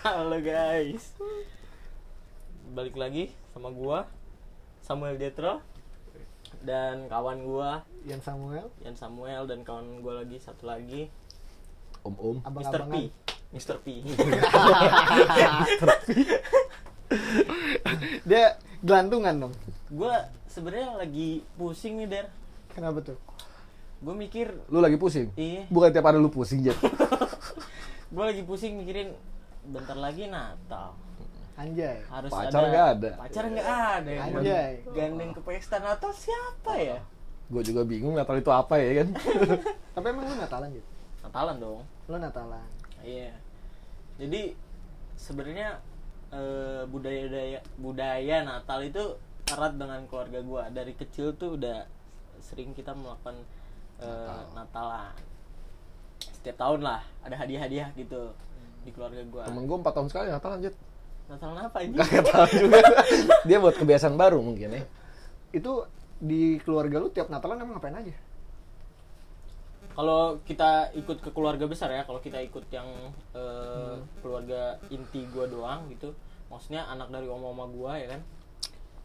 Halo guys. Balik lagi sama gua Samuel Detro dan kawan gua Ian Samuel Yan Samuel dan kawan gua lagi satu lagi Om Om. Mr. P. Mr. P. dia gelantungan dong gua sebenarnya lagi pusing nih Der. kenapa tuh Gue mikir Lu lagi pusing? Iya. Bukan tiap hari lu pusing, Jet. gue lagi pusing mikirin bentar lagi Natal. anjay Harus Pacar nggak ada. Pacar nggak ada ya. Anjay. Gandeng ke pesta Natal siapa ya? Gue juga bingung Natal itu apa ya kan? tapi emang lu Natalan gitu Natalan dong. lu Natalan Iya. Jadi sebenarnya eh, budaya budaya budaya Natal itu erat dengan keluarga gua. Dari kecil tuh udah sering kita melakukan eh, Natalan. Setiap tahun lah ada hadiah-hadiah gitu di keluarga gua. Temen gue 4 tahun sekali Natal Jet. Natalan apa ini? Gak tahu juga. Dia buat kebiasaan baru mungkin ya. itu di keluarga lu tiap Natalan emang ngapain aja Kalau kita ikut ke keluarga besar ya, kalau kita ikut yang eh, keluarga inti gua doang gitu, maksudnya anak dari oma-oma gua ya kan,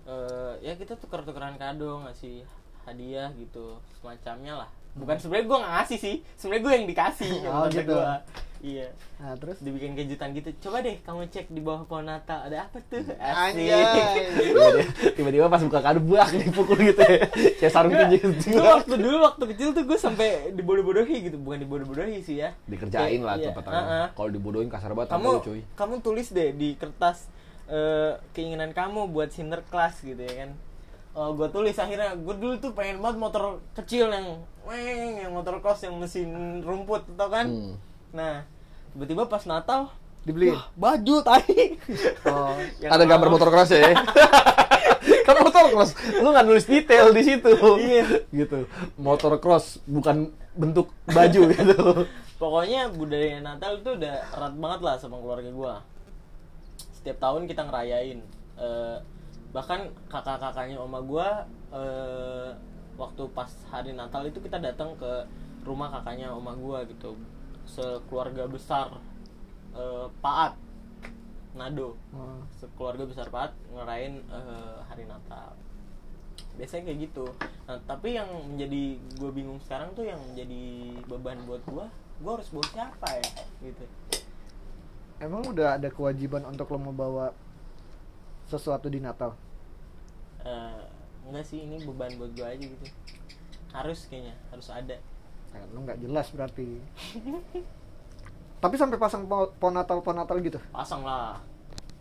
Eh, ya kita tuker-tukeran kado, ngasih hadiah gitu, semacamnya lah. Bukan sebenarnya gua nggak ngasih sih, sebenarnya gua yang dikasih Oh, gitu. gua. Iya. nah terus Dibikin kejutan gitu. Coba deh kamu cek di bawah pohon Natal ada apa tuh? anjay Tiba-tiba- Tiba-tiba pas buka kado buak dipukul gitu ya. Kayak sarung tinju gitu. waktu dulu waktu kecil tuh gue sampai dibodoh-bodohi gitu, bukan dibodoh-bodohi sih ya. Dikerjain lah Iya, tempat uh-uh. Kalau dibodohin kasar banget kamu kamu cuy. kamu tulis deh di kertas eh, keinginan kamu buat sinterklas gitu ya kan oh gue tulis akhirnya gue dulu tuh pengen banget motor kecil yang weng yang motor cross yang mesin rumput tau kan Hmm. nah tiba-tiba pas Natal dibeliin wah, baju tai oh Ada gambar motor keras ya. kan motor cross. Lu nggak nulis detail di situ. Iya. Gitu. Motor cross bukan bentuk baju gitu. pokoknya budaya Natal itu udah erat banget lah sama keluarga gue setiap tahun kita ngerayain Eh, bahkan kakak-kakaknya oma gue eh, waktu pas hari Natal itu kita datang ke rumah kakaknya oma gue gitu. Sekeluarga besar eh, Paat Nado. Oh. sekeluarga besar Paat ngerayain eh, hari Natal. Biasanya kayak gitu. Nah tapi yang menjadi gue bingung sekarang tuh yang menjadi beban buat gue gue harus bawa siapa ya gitu. Emang udah ada kewajiban untuk lo membawa sesuatu di Natal? Eh, enggak sih ini beban buat gue aja gitu. Harus kayaknya harus ada. Nah, lu nggak jelas berarti. Tapi sampai pasang po- pohon Natal pohon Natal gitu? Pasang lah.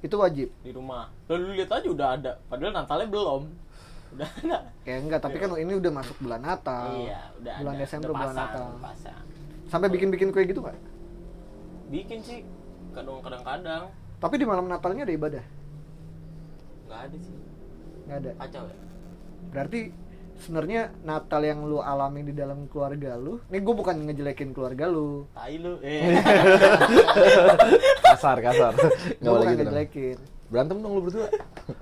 Itu wajib? Di rumah. Lalu lihat aja udah ada. Padahal Natalnya belum. Udah ada. Ya enggak tapi kan ini udah masuk bulan Natal. Iya udah bulan ada. Desember udah bulan pasang, Natal. udah pasang. Sampai bikin bikin kue gitu nggak? Bikin sih. Kadang kadang-kadang. Tapi di malam Natalnya ada ibadah? Nggak ada sih. Nggak ada? Kacau ya berarti sebenarnya Natal yang lu alami di dalam keluarga lu nih gue bukan ngejelekin keluarga lu tai lu eh Kasar, kasar. gue bukan gitu. dong. ngejelekin Berantem dong lu berdua.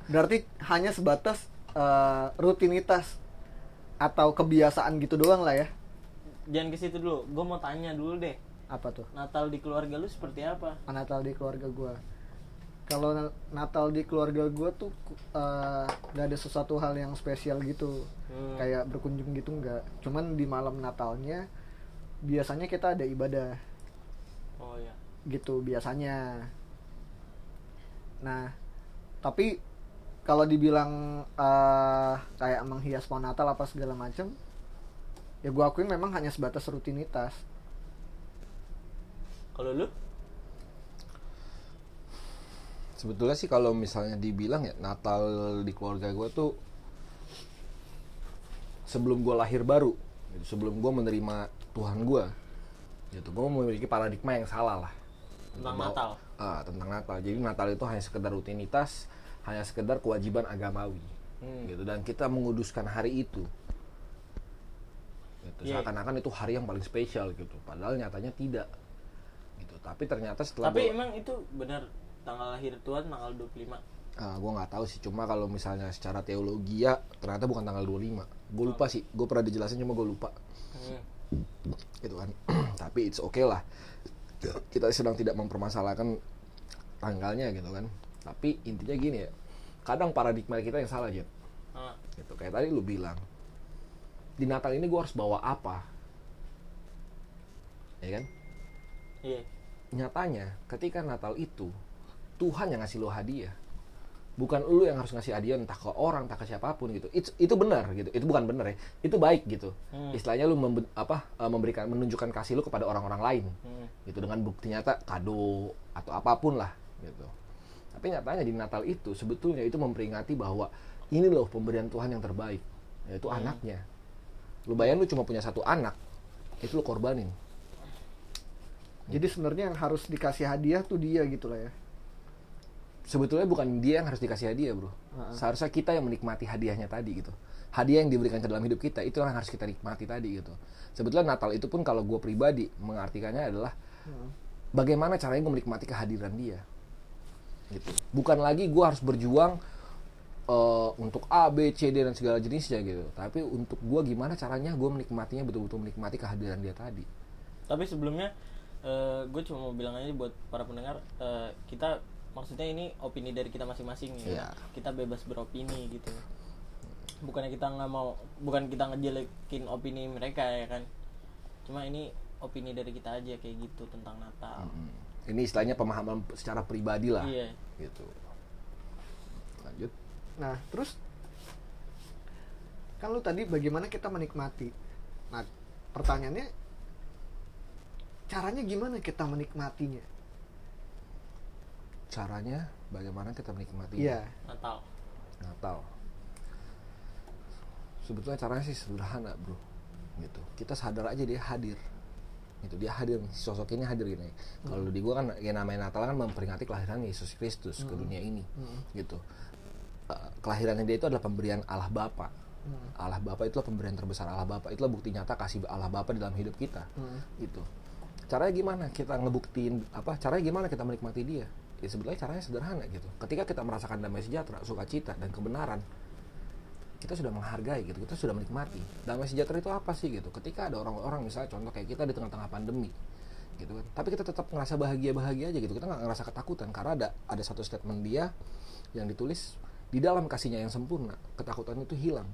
berarti hanya sebatas eh, rutinitas atau kebiasaan gitu doang lah ya jangan ke situ dulu gue mau tanya dulu deh apa tuh Natal di keluarga lu seperti apa Natal di keluarga gue kalau na- Natal di keluarga gue tuh eh, nggak ada sesuatu hal yang spesial gitu. Hmm. kayak berkunjung gitu nggak. Cuman di malam Natalnya biasanya kita ada ibadah. Oh ya gitu biasanya. Nah tapi kalau dibilang eh, kayak menghias pohon Natal apa segala macem ya gue akuin memang hanya sebatas rutinitas. Kalau lu Sebetulnya sih kalau misalnya dibilang ya Natal di keluarga gue tuh sebelum gue lahir baru, gitu. sebelum gue menerima Tuhan gue, gitu. Gue memiliki paradigma yang salah lah tentang Bahwa- Natal Ah, tentang Natal. Jadi Natal itu hanya sekedar rutinitas, hanya sekedar kewajiban agamawi, Hmm. gitu. Dan kita menguduskan hari itu, gitu. Iya. Seakan-akan itu hari yang paling spesial gitu. Padahal nyatanya tidak, gitu. Tapi ternyata setelah tapi gua- emang itu benar tanggal lahir Tuhan tanggal 25 Ah, gue nggak tahu sih. Cuma kalau misalnya secara teologi ya ternyata bukan tanggal 25. Gue lupa sih. Gue pernah dijelasin cuma gue lupa. Hmm. gitu kan. Tapi it's okay lah. Kita sedang tidak mempermasalahkan tanggalnya gitu kan. Tapi intinya gini ya. Kadang paradigma kita yang salah Jet Ah, gitu. Kayak tadi lu bilang di Natal ini gue harus bawa apa? Ya kan? Iya. Nyatanya ketika Natal itu Tuhan yang ngasih lo hadiah. Bukan lu yang harus ngasih hadiah entah ke orang entah ke siapa pun gitu. Itu itu benar gitu. Itu bukan benar ya. Itu baik gitu. Hmm. istilahnya lu membe- apa eh, memberikan menunjukkan kasih lu kepada orang-orang lain. Hmm. gitu dengan bukti nyata kado atau apa pun lah gitu. Tapi nyatanya di Natal itu sebetulnya itu memperingati bahwa ini loh pemberian Tuhan yang terbaik yaitu anaknya. Lu bayangin lu cuma punya satu anak itu lu korbanin. Jadi sebenarnya yang harus dikasih hadiah tuh dia gitu lah ya. Sebetulnya bukan dia yang harus dikasih hadiah bro. Heeh. seharusnya kita yang menikmati hadiahnya tadi gitu. Hadiah yang diberikan ke dalam hidup kita itu yang harus kita nikmati tadi gitu. Sebetulnya Natal itu pun kalau gue pribadi mengartikannya adalah Heeh. bagaimana caranya gue menikmati kehadiran dia gitu. Bukan lagi gue harus berjuang eh, untuk A B C D dan segala jenisnya gitu. Tapi untuk gue gimana caranya gue menikmatinya betul-betul menikmati kehadiran dia tadi. Tapi sebelumnya gue cuma mau bilang aja buat para pendengar eh, kita maksudnya ini opini dari kita masing-masing ya Iya. kita bebas beropini gitu bukannya kita nggak mau bukan kita ngejelekin opini mereka ya kan cuma ini opini dari kita aja kayak gitu tentang Natal Hmm. ini istilahnya pemahaman secara pribadi lah iya gitu lanjut Nah, terus kan lu tadi bagaimana kita menikmati. Nah, pertanyaannya caranya gimana kita menikmatinya? Caranya bagaimana kita menikmati Iya. Natal. Natal. Sebetulnya caranya sih sederhana bro. Gitu. Kita sadar aja dia hadir. Gitu dia hadir. Sosok ini hadir ini kalau di gua kan ya namanya Natal kan memperingati kelahiran Yesus Kristus ke dunia ini. Gitu. Eh, kelahirannya dia itu adalah pemberian Allah Bapa. Allah Bapa itulah pemberian terbesar Allah Bapa. Itulah bukti nyata kasih Allah Bapa di dalam hidup kita. Hmm. gitu. Caranya gimana kita ngebuktiin apa? Caranya gimana kita menikmati dia ya sebetulnya caranya sederhana gitu. Ketika kita merasakan damai sejahtera sukacita dan kebenaran kita sudah menghargai gitu kita sudah menikmati. Damai sejahtera itu apa sih gitu? Ketika ada orang-orang misalnya contoh kayak kita di tengah-tengah pandemi gitu kan. Tapi kita tetap ngerasa bahagia bahagia aja gitu. Kita nggak ngerasa ketakutan karena ada ada satu statement dia yang ditulis di dalam kasihnya yang sempurna ketakutan itu hilang.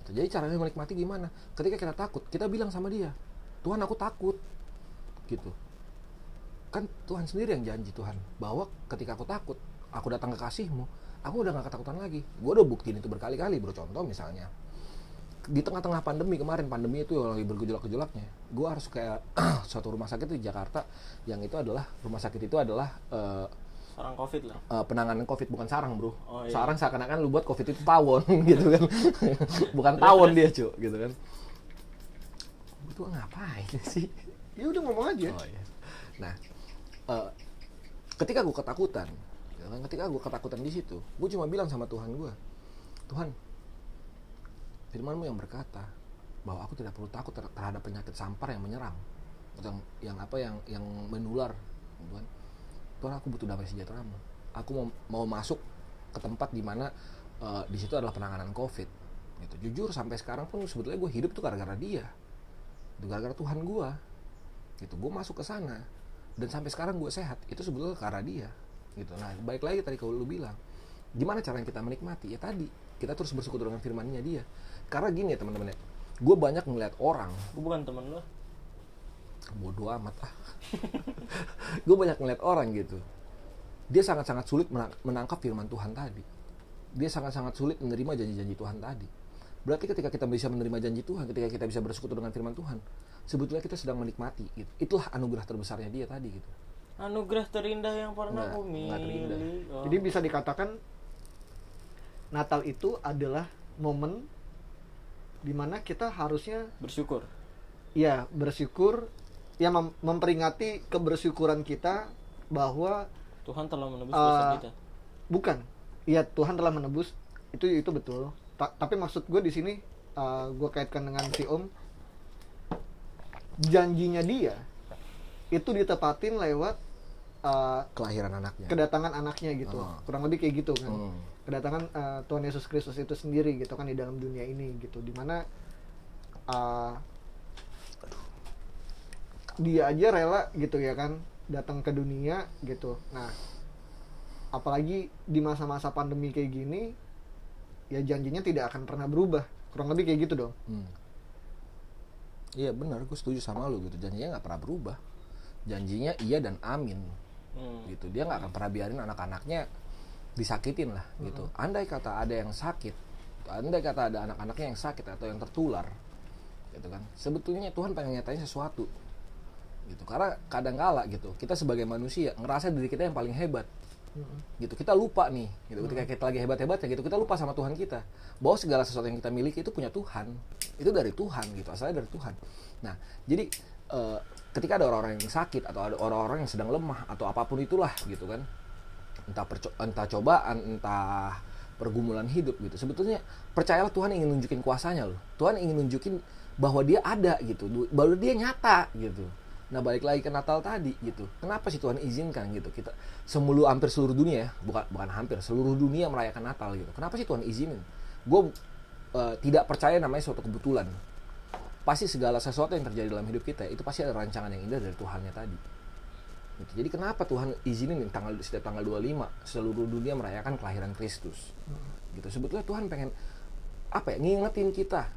Gitu. Jadi caranya menikmati gimana? Ketika kita takut, kita bilang sama dia, Tuhan aku takut, gitu. Kan Tuhan sendiri yang janji Tuhan bahwa ketika aku takut, aku datang ke kasihmu, aku udah gak ketakutan lagi. Gue udah buktiin itu berkali-kali, bro. Contoh misalnya, di tengah-tengah pandemi kemarin, pandemi itu lagi bergejolak-gejolaknya, gue harus kayak suatu rumah sakit di Jakarta, yang itu adalah rumah sakit itu adalah eh, orang covid lah eh, penanganan covid bukan sarang bro Oh, iya. sarang seakan-akan lu buat covid itu tawon gitu kan bukan tawon dia cu gitu kan itu ngapain sih Ya udah ngomong aja. oh iya nah eh, ketika gue ketakutan gitu kan, ketika gue ketakutan di situ gue cuma bilang sama Tuhan gue Tuhan firmanmu yang berkata bahwa aku tidak perlu takut ter- terhadap penyakit sampar yang menyerang yang, yang apa yang yang menular. Tuhan Tuhan aku butuh damai sejahteramu. Aku mau mau masuk ke tempat di mana eh, di situ adalah penanganan covid. Gitu. Jujur sampai sekarang pun sebetulnya gue hidup tuh gara-gara dia gara-gara Tuhan gue gitu gue masuk ke sana dan sampai sekarang gue sehat itu sebetulnya karena dia gitu. Nah baik lagi tadi kalau lu bilang gimana caranya kita menikmati? Ya tadi kita terus bersyukur dengan firmannya dia. Karena gini ya teman-teman ya gue banyak ngeliat orang gue bukan temen lo bodoh amat ah. Gue banyak ngeliat orang gitu. Dia sangat-sangat sulit menang- menangkap firman Tuhan tadi. Dia sangat-sangat sulit menerima janji-janji Tuhan tadi berarti ketika kita bisa menerima janji Tuhan ketika kita bisa bersekutu dengan firman Tuhan sebetulnya kita sedang menikmati gitu. itulah anugerah terbesarnya dia tadi gitu. Anugerah terindah yang pernah aku milih Oh. Jadi bisa dikatakan Natal itu adalah momen di mana kita harusnya bersyukur. Ya bersyukur. Ya mem- memperingati kebersyukuran kita bahwa Tuhan telah menebus Eh, dosa kita. bukan. Ya Tuhan telah menebus. Itu itu betul Ta- tapi maksud gue di sini gue kaitkan dengan si Om. Janjinya dia itu ditepatin lewat eh, kelahiran anaknya. kedatangan anaknya gitu. Oh. kurang lebih kayak gitu kan. Hmm. kedatangan eh, Tuhan Yesus Kristus itu sendiri gitu kan di dalam dunia ini gitu. Di mana eh, dia aja rela gitu ya kan datang ke dunia gitu. Nah apalagi di masa-masa pandemi kayak gini ya janjinya tidak akan pernah berubah kurang lebih kayak gitu dong Hmm. Iya benar, gue setuju sama lu gitu. Janjinya nggak pernah berubah. Janjinya iya dan amin Hmm. gitu. Dia nggak akan pernah biarin anak-anaknya disakitin lah gitu. Andai kata ada yang sakit, andai kata ada anak-anaknya yang sakit atau yang tertular, gitu kan. Sebetulnya Tuhan pengen nyatain sesuatu, gitu. Karena kadang kala gitu, kita sebagai manusia ngerasa diri kita yang paling hebat, gitu. Kita lupa nih gitu. Ketika kita lagi hebat hebatnya gitu kita lupa sama Tuhan kita. Bahwa segala sesuatu yang kita miliki itu punya Tuhan. Itu dari Tuhan gitu asalnya dari Tuhan. Nah jadi eh, ketika ada orang-orang yang sakit atau ada orang-orang yang sedang lemah atau apa pun itulah gitu kan. Entah perco- entah cobaan entah pergumulan hidup gitu. Sebetulnya percayalah Tuhan ingin nunjukin kuasanya loh. Tuhan ingin nunjukin bahwa dia ada gitu. Bahwa dia nyata gitu nah balik lagi ke Natal tadi gitu kenapa sih Tuhan izinkan gitu kita semulu hampir seluruh dunia ya bukan bukan hampir seluruh dunia merayakan Natal gitu kenapa sih Tuhan izinin gue eh, tidak percaya namanya suatu kebetulan pasti segala sesuatu yang terjadi dalam hidup kita itu pasti ada rancangan yang indah dari Tuhannya tadi Gitu. Jadi kenapa Tuhan izinin tanggal setiap tanggal 25 seluruh dunia merayakan kelahiran Kristus. Gitu. Sebetulnya Tuhan pengen apa ya? Ngingetin kita.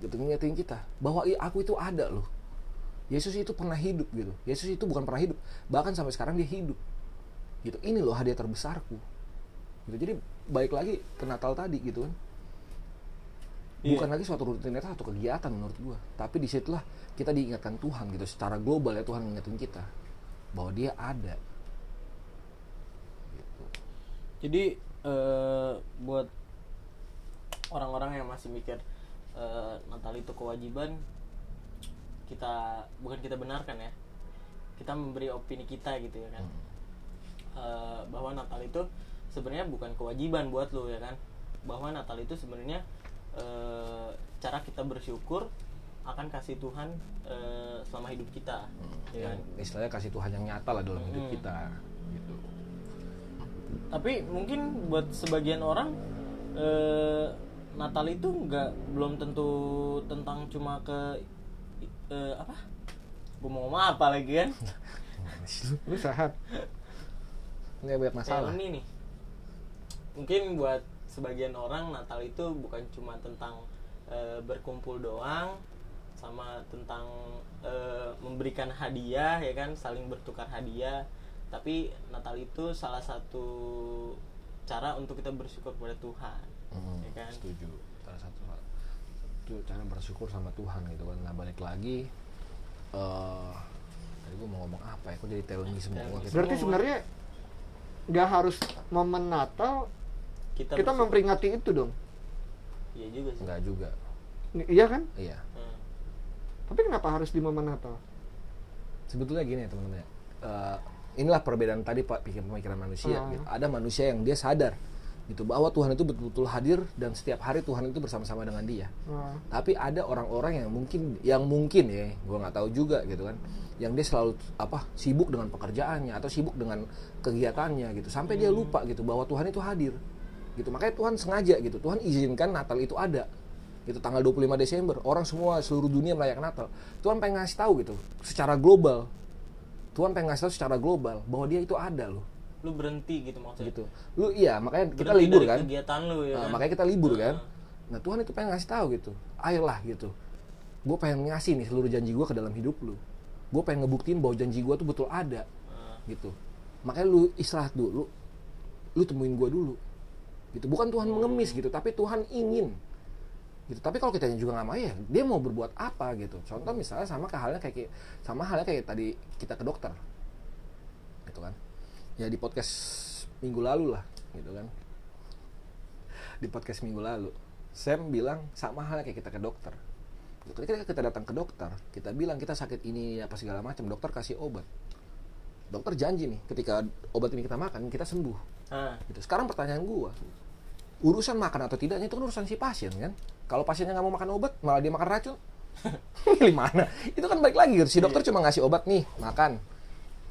Gitu, ngingetin kita bahwa "Ih, aku itu ada loh. Yesus itu pernah hidup gitu. Yesus itu bukan pernah hidup, bahkan sampai sekarang dia hidup. Gitu. Ini loh hadiah terbesarku. Gitu. Jadi baik lagi ke Natal tadi gitu kan. Iya. Bukan lagi suatu rutinitas atau kegiatan menurut gua, tapi di situlah kita diingatkan Tuhan gitu secara global ya Tuhan ngingetin kita bahwa dia ada gitu. Jadi eh, buat orang-orang yang masih mikir eh, Natal itu kewajiban, kita bukan kita benarkan ya, kita memberi opini kita gitu ya kan, Eh, bahwa Natal itu sebenarnya bukan kewajiban buat lo ya kan, bahwa Natal itu sebenarnya eh, cara kita bersyukur akan kasih Tuhan eh, selama hidup kita, ya yang kan? istilahnya kasih Tuhan yang nyata lah dalam hidup Hmm. kita gitu. Tapi mungkin buat sebagian orang eh, Natal itu nggak belum tentu tentang cuma ke eh, apa? Gue mau ngomong apa lagi kan? Lu sehat. Nggak banyak masalah. Ini nih. Mungkin buat sebagian orang Natal itu bukan cuma tentang eh, berkumpul doang sama tentang eh, memberikan hadiah ya kan? Saling bertukar hadiah. Tapi Natal itu salah satu cara untuk kita bersyukur kepada Tuhan Hmm, ya kan? setuju. Salah satu itu cara bersyukur sama Tuhan gitu kan nah balik lagi eh tadi gue mau ngomong apa ya kok jadi me semua gitu. berarti sebenarnya nggak harus momen Natal kita, kita bersyukur. memperingati itu dong iya juga sih enggak juga iya kan iya Hmm. tapi kenapa harus di momen Natal sebetulnya gini ya teman-teman ya. Eh, inilah perbedaan tadi pak pikir pemikiran manusia Hmm. gitu. ada manusia yang dia sadar gitu. Bahwa Tuhan itu betul-betul hadir dan setiap hari Tuhan itu bersama-sama dengan dia. Nah, tapi ada orang-orang yang mungkin yang mungkin ya gue nggak tahu juga gitu kan yang dia selalu apa sibuk dengan pekerjaannya atau sibuk dengan kegiatannya gitu. Sampai dia lupa gitu bahwa Tuhan itu hadir. Gitu. Makanya Tuhan sengaja gitu. Tuhan izinkan Natal itu ada. Gitu. Tanggal 25 Desember orang semua seluruh dunia merayakan Natal. Tuhan pengen ngasih tahu gitu secara global. Tuhan pengen ngasih tahu secara global bahwa dia itu ada loh lu berhenti gitu maksudnya gitu lu iya makanya kita Berhenti libur kan kegiatan lu ya Nah, kan? makanya kita libur kan. Nah. Tuhan itu pengen ngasih tahu gitu. Ayolah gitu. Gue pengen ngasih nih seluruh janji gue ke dalam hidup lu. Gue pengen ngebuktiin bahwa janji gue tuh betul ada. Nah. Gitu. Makanya lu istirahat dulu. Lu temuin gue dulu. Gitu. Bukan Tuhan mengemis gitu, tapi Tuhan ingin. Gitu. Tapi kalau kita juga nggak mau ya, dia mau berbuat apa gitu. Contoh misalnya sama halnya kayak sama halnya kayak tadi kita ke dokter. Gitu kan. Ya di podcast minggu lalu lah, gitu kan. Di podcast minggu lalu Sam bilang sama halnya kayak kita ke dokter. Ketika kita datang ke dokter kita bilang kita sakit ini apa segala macam dokter kasih obat. Dokter janji nih ketika obat ini kita makan kita sembuh. Nah, gitu. Sekarang pertanyaan gua urusan makan atau tidaknya itu kan urusan si pasien kan? Kalau pasiennya nggak mau makan obat malah dia makan racun. Milih mana itu kan baik lagi si dokter cuma ngasih obat nih makan.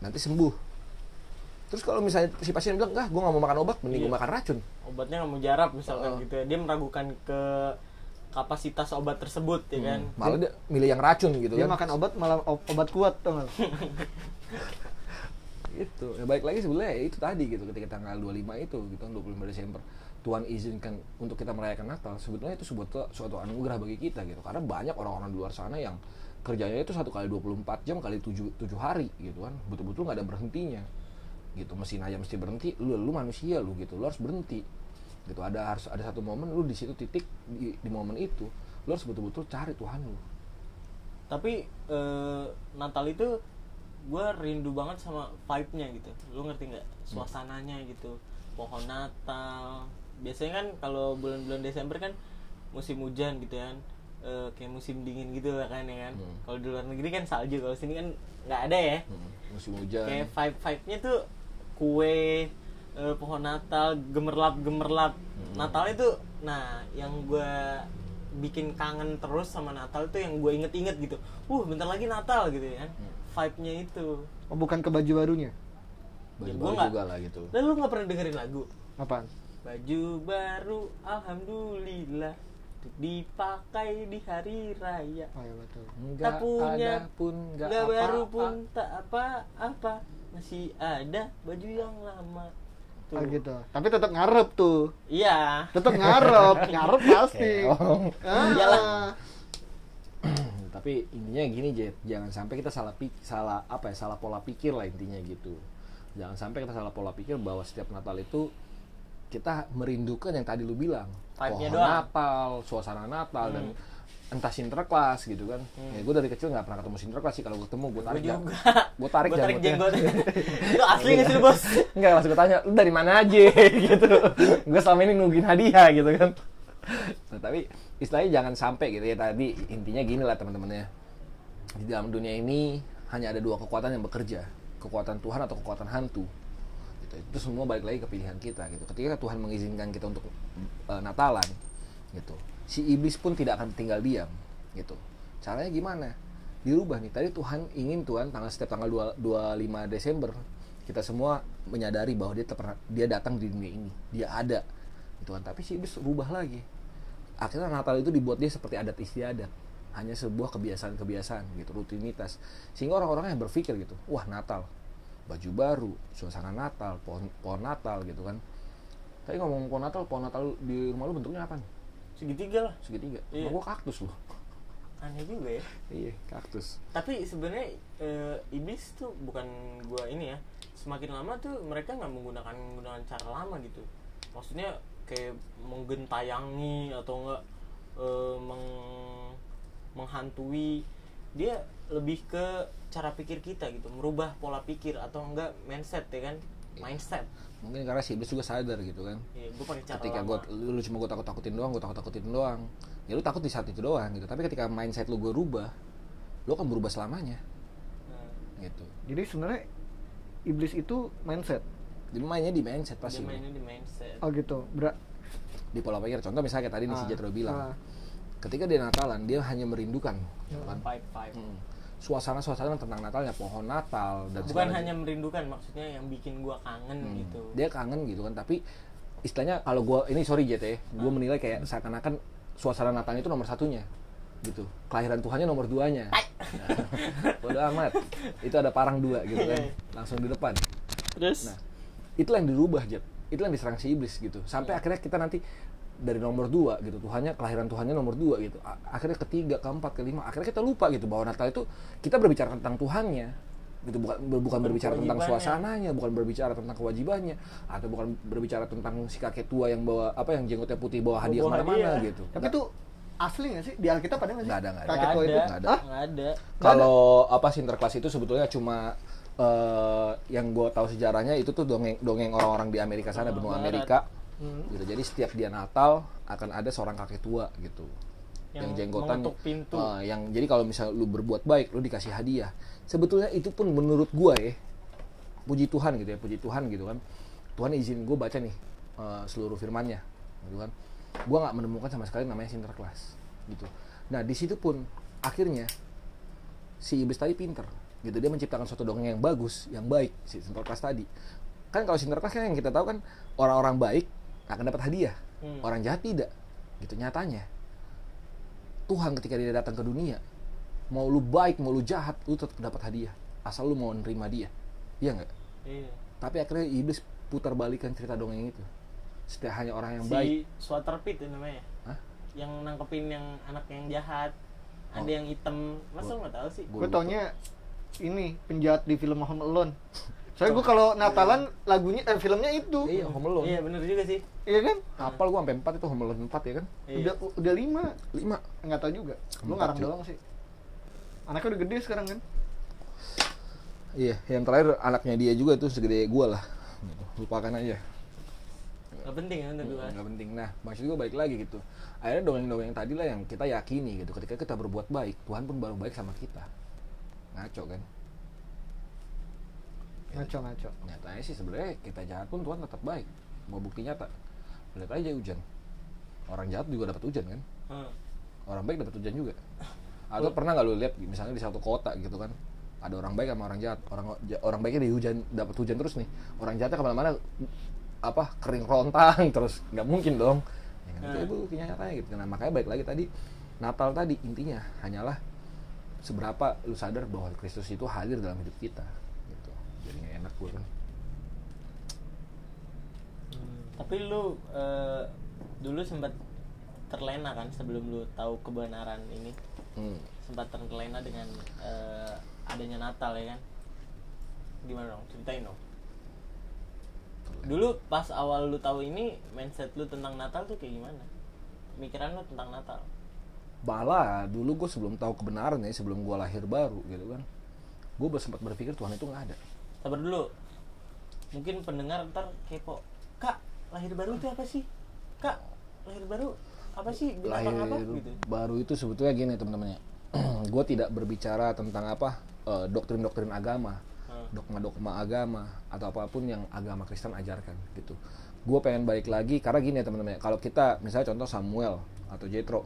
Nanti sembuh terus kalau misalnya si pasien bilang enggak gua nggak mau makan obat mending Iya. gua makan racun. Obatnya nggak mau jarap misalkan Oh. gitu ya. Dia meragukan ke kapasitas obat tersebut ya kan? Malah dia milih yang racun gitu dia kan. makan obat malah obat kuat tuh itu ya baik lagi sebenarnya ya itu tadi gitu ketika tanggal 25 itu gitu kan 25 Desember. Tuhan izinkan untuk kita merayakan Natal sebetulnya itu sebuah suatu anugerah bagi kita gitu. Karena banyak orang-orang di luar sana yang kerjanya itu satu kali 24 jam kali 7, 7 hari gitu kan. Betul-betul nggak ada berhentinya gitu mesin aja mesti berhenti lu lu manusia lu gitu lu harus berhenti. Gitu ada harus ada satu momen lu di situ titik di, di momen itu lu harus betul-betul cari Tuhan lu. Tapi eh, Natal itu gue rindu banget sama vibe-nya gitu. Lu ngerti nggak? Suasananya gitu pohon Natal. Biasanya kan kalau bulan-bulan Desember kan musim hujan gitu kan Eh, kayak musim dingin gitu lah kan ya kan. Hmm. kalau di luar negeri kan salju kalau sini kan nggak ada ya. Hmm, musim hujan. Kayak vibe vibe nya tuh kue eh, pohon Natal gemerlap gemerlap. Natal itu nah yang gue bikin kangen terus sama Natal itu yang gue inget-inget gitu. Uh bentar lagi Natal gitu ya. Kan vibe nya itu. Oh, bukan ke baju barunya? Baju Ya, baru nggak- juga lah gitu. Dan lu nggak pernah dengerin lagu? Apaan? Baju baru alhamdulillah dipakai di hari raya. Oh ya betul. Nggak punya, ada pun nggak nggak baru apa-apa. pun tak apa-apa masih ada baju yang lama. Oh gitu. Tapi tetap ngarep tuh. Iya. Tetap ngarep ngarep pasti. Keong. ah, Iyalah. tapi intinya gini Jet jangan sampai kita salah pik salah apa ya salah pola pikir lah intinya gitu. Jangan sampai kita salah pola pikir bahwa setiap Natal itu kita merindukan yang tadi lu bilang. Pohon doang. Natal suasana Natal dan entah sinterklas gitu kan ya gue dari kecil nggak pernah ketemu sinterklas sih kalau ketemu gue tarik Gue juga. gue tarik Gua tarik janggutnya. jenggot. Itu asli nggak sih lu, bos? Enggak, langsung gue tanya, lu dari mana aja gitu. gue selama ini nungguin hadiah gitu kan. Nah, tapi istilahnya jangan sampai gitu ya tadi intinya gini lah teman-temannya. Di dalam dunia ini hanya ada dua kekuatan yang bekerja, kekuatan Tuhan atau kekuatan hantu. Gitu. Itu semua balik lagi ke pilihan kita gitu. Ketika Tuhan mengizinkan kita untuk eh, Natalan gitu. Si iblis pun tidak akan tinggal diam gitu. Caranya gimana? Dirubah nih. Tadi Tuhan ingin Tuhan tanggal setiap tanggal 2, 25 Desember kita semua menyadari bahwa dia pernah dia datang di dunia ini. Dia ada. Gitu kan. Tapi si iblis rubah lagi. Akhirnya Natal itu dibuat dia seperti adat istiadat. Hanya sebuah kebiasaan-kebiasaan gitu, rutinitas. Sehingga orang-orang yang berpikir gitu, wah Natal, baju baru, suasana Natal, pohon, pohon Natal gitu kan. Tapi ngomong pohon Natal, pohon Natal di rumah lu bentuknya apa nih? Segitiga lah. Segitiga. Iya. Rumah gua kaktus loh. Aneh juga ya. Iya, kaktus. Tapi sebenarnya eh, iblis tuh bukan gua ini ya. Semakin lama tuh mereka nggak menggunakan menggunakan cara lama gitu. Maksudnya kayak menggentayangi atau enggak eh, meng- menghantui dia lebih ke cara pikir kita gitu merubah pola pikir atau enggak mindset ya kan mindset. Mungkin karena si iblis juga sadar gitu kan. ya gue pakai cara ketika gue lu, lu cuma gue takut takutin doang gue takut takutin doang. Ya lu takut di saat itu doang gitu. Tapi ketika mindset lu gue rubah lu akan berubah selamanya. Nah, gitu. Jadi sebenarnya iblis itu mindset. Jadi mainnya di mindset pasti. Mainnya di mindset. Oh gitu. Ber di pola pikir contoh misalnya kayak tadi nih si Ah, Jatro bilang. ah. ketika dia Natalan dia hanya merindukan gitu kan? five five. Mm. Suasana-suasana tentang Natalnya pohon Natal dan bukan segala- hanya merindukan maksudnya yang bikin gua kangen Hmm. gitu. Dia kangen gitu kan tapi istilahnya kalau gue ini sorry Jet ya gue menilai kayak seakan-akan suasana Natal itu nomor satunya gitu. Kelahiran Tuhannya nomor duanya. Nah, bodo amat. Itu ada parang dua gitu kan langsung di depan. Terus? Nah itulah yang dirubah Jet itulah yang diserang si iblis gitu. Sampai akhirnya kita nanti dari nomor dua gitu. Tuhannya kelahiran Tuhannya nomor dua gitu. Akhirnya ketiga keempat kelima akhirnya kita lupa gitu bahwa Natal itu kita berbicara tentang Tuhannya gitu. Bukan bukan berbicara tentang suasananya bukan berbicara tentang kewajibannya atau bukan berbicara tentang si kakek tua yang bawa apa yang jenggotnya putih bawa hadiah Bawa ke mana-mana hadiah. gitu. Tapi itu asli nggak sih? Di Alkitab ada nggak sih? Nggak ada, nggak ada. kakek tua ada itu Nggak ada. Nggak ada? Kalau apa sinterklas itu sebetulnya cuma eh, yang gue tahu sejarahnya itu tuh dongeng dongeng orang-orang di Amerika sana Oh, benua barat. Amerika Hmm. gitu. Jadi setiap dia Natal akan ada seorang kakek tua gitu. Yang, Yang jenggotan. pintu. eh, yang jadi kalau misalnya lu berbuat baik lu dikasih hadiah. Sebetulnya itu pun menurut gua ya puji Tuhan gitu ya puji Tuhan gitu kan. Tuhan izin gue baca nih eh, seluruh firmannya gitu kan. Gua nggak menemukan sama sekali namanya sinterklas gitu. Nah di situ pun akhirnya si iblis tadi pinter gitu. Dia menciptakan suatu dongeng yang bagus yang baik si sinterklas tadi. Kan kalau sinterklas kan yang kita tahu kan orang-orang baik akan dapat hadiah. Hmm. orang jahat tidak gitu nyatanya. Tuhan ketika dia datang ke dunia mau lu baik mau lu jahat lu tetap dapat hadiah asal lu mau nerima dia. Iya nggak? Iya. tapi akhirnya iblis putar balikan cerita dongeng itu. Setiap hanya orang yang si baik. Swatter pit itu namanya. Hah? yang nangkepin yang anak yang jahat. Ada Oh. yang hitam. Masa lu nggak tahu sih? Gue taunya ini penjahat di film Home Alone soalnya gue kalau Natalan lagunya eh filmnya itu. Iya Home Alone. Iya bener juga sih. Iya kan? Hafal gua sampai 4 itu Home Alone 4 ya kan? Iya. udah udah lima. 5 nggak tahu juga. Lu ngarang doang sih. Anaknya udah gede sekarang kan? Iya yang terakhir anaknya dia juga tuh segede gua lah. Lupakan aja. Nggak penting ya untuk gua. Nggak penting. Nah maksud gue balik lagi gitu. Akhirnya dongeng-dongeng tadi lah yang kita yakini gitu. Ketika kita berbuat baik Tuhan pun baru baik sama kita. Ngaco kan ngaco ngaco. Nyatanya sih sebenarnya kita jahat pun Tuhan tetap baik. Mau bukti nyata. Lihat aja hujan. Orang jahat juga dapat hujan kan? Hmm. orang baik dapat hujan juga. Atau pernah nggak lu lihat misalnya di satu kota gitu kan ada orang baik sama orang jahat. Orang orang baiknya di hujan dapat hujan terus nih. Orang jahatnya ke mana-mana apa kering rontang terus. Nggak mungkin dong. Ya, kan? itu Hmm. kenyataannya gitu nah makanya baik lagi tadi Natal tadi intinya hanyalah seberapa lu sadar bahwa Kristus itu hadir dalam hidup kita jadi nggak enak gue kan. Tapi lu eh, dulu sempat terlena kan sebelum lu tahu kebenaran ini? Hmm. sempat terlena dengan eh, adanya Natal ya kan? Gimana dong? Ceritain dong. Dulu pas awal lu tahu ini mindset lu tentang Natal tuh kayak gimana? Pikiran lu tentang Natal. Bala dulu gue sebelum tahu kebenaran ya sebelum gue lahir baru gitu kan. Gue sempat berpikir Tuhan itu nggak ada sabar dulu. Mungkin pendengar ntar kepo. Kak lahir baru itu apa sih? Kak lahir baru apa sih? Lahir apa? Gitu. baru itu sebetulnya gini teman-teman ya gue tidak berbicara tentang apa eh, doktrin-doktrin agama Hmm. dogma-dogma agama atau apa pun yang agama Kristen ajarkan gitu. Gue pengen balik lagi karena gini ya teman-teman ya kalau kita misalnya contoh Samuel atau Jethro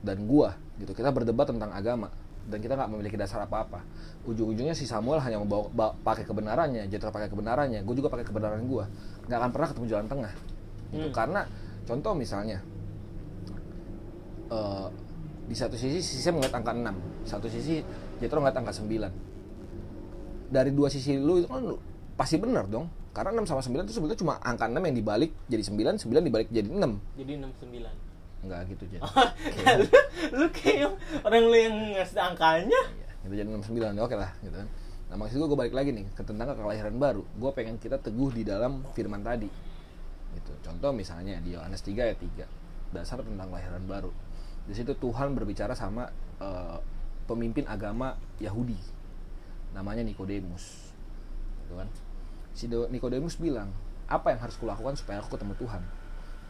dan gua gitu kita berdebat tentang agama dan kita nggak memiliki dasar apa-apa. Ujung-ujungnya si Samuel hanya membawa ba- pakai kebenarannya Jethro pakai kebenarannya. Gue juga pakai kebenaran gua. Nggak akan pernah ketemu jalan tengah. Gitu. Hmm. karena contoh misalnya eh, di satu sisi sisi melihat angka 6 satu sisi Jethro ngeliat angka 9 dari dua sisi lu itu kan pasti benar dong. Karena 6 sama 9 itu sebetulnya cuma angka 6 yang dibalik jadi 9 9 dibalik jadi 6 jadi 69 enggak gitu jadi lu, lu kayak orang lu yang ngasih angkanya. Iya, itu jadi 69 oke lah gitu kan. Nah maksud gue gue balik lagi nih ke tentang kelahiran baru. Gue pengen kita teguh di dalam firman tadi gitu. Contoh misalnya di Yohanes 3 ayat 3 dasar tentang kelahiran baru. Di situ Tuhan berbicara sama eh, pemimpin agama Yahudi namanya Nikodemus gitu kan. Si Nikodemus bilang apa yang harus kulakukan supaya aku ketemu Tuhan?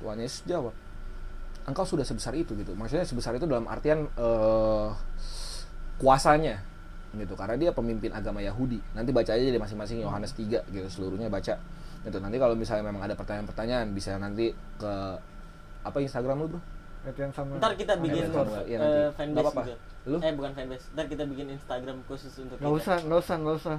Tuhan Yesus jawab engkau sudah sebesar itu gitu. Maksudnya sebesar itu dalam artian eh, kuasanya gitu. Karena dia pemimpin agama Yahudi. Nanti baca aja di masing-masing Yohanes 3 gitu. Seluruhnya baca. Gitu. Nanti kalau misalnya memang ada pertanyaan-pertanyaan bisa nanti ke apa Instagram lu bro? Latihan sama. Ntar kita bikin nanti. fanbase gitu Lu? eh bukan fanbase. Ntar kita bikin Instagram khusus untuk nggak kita. usah nggak usah nggak usah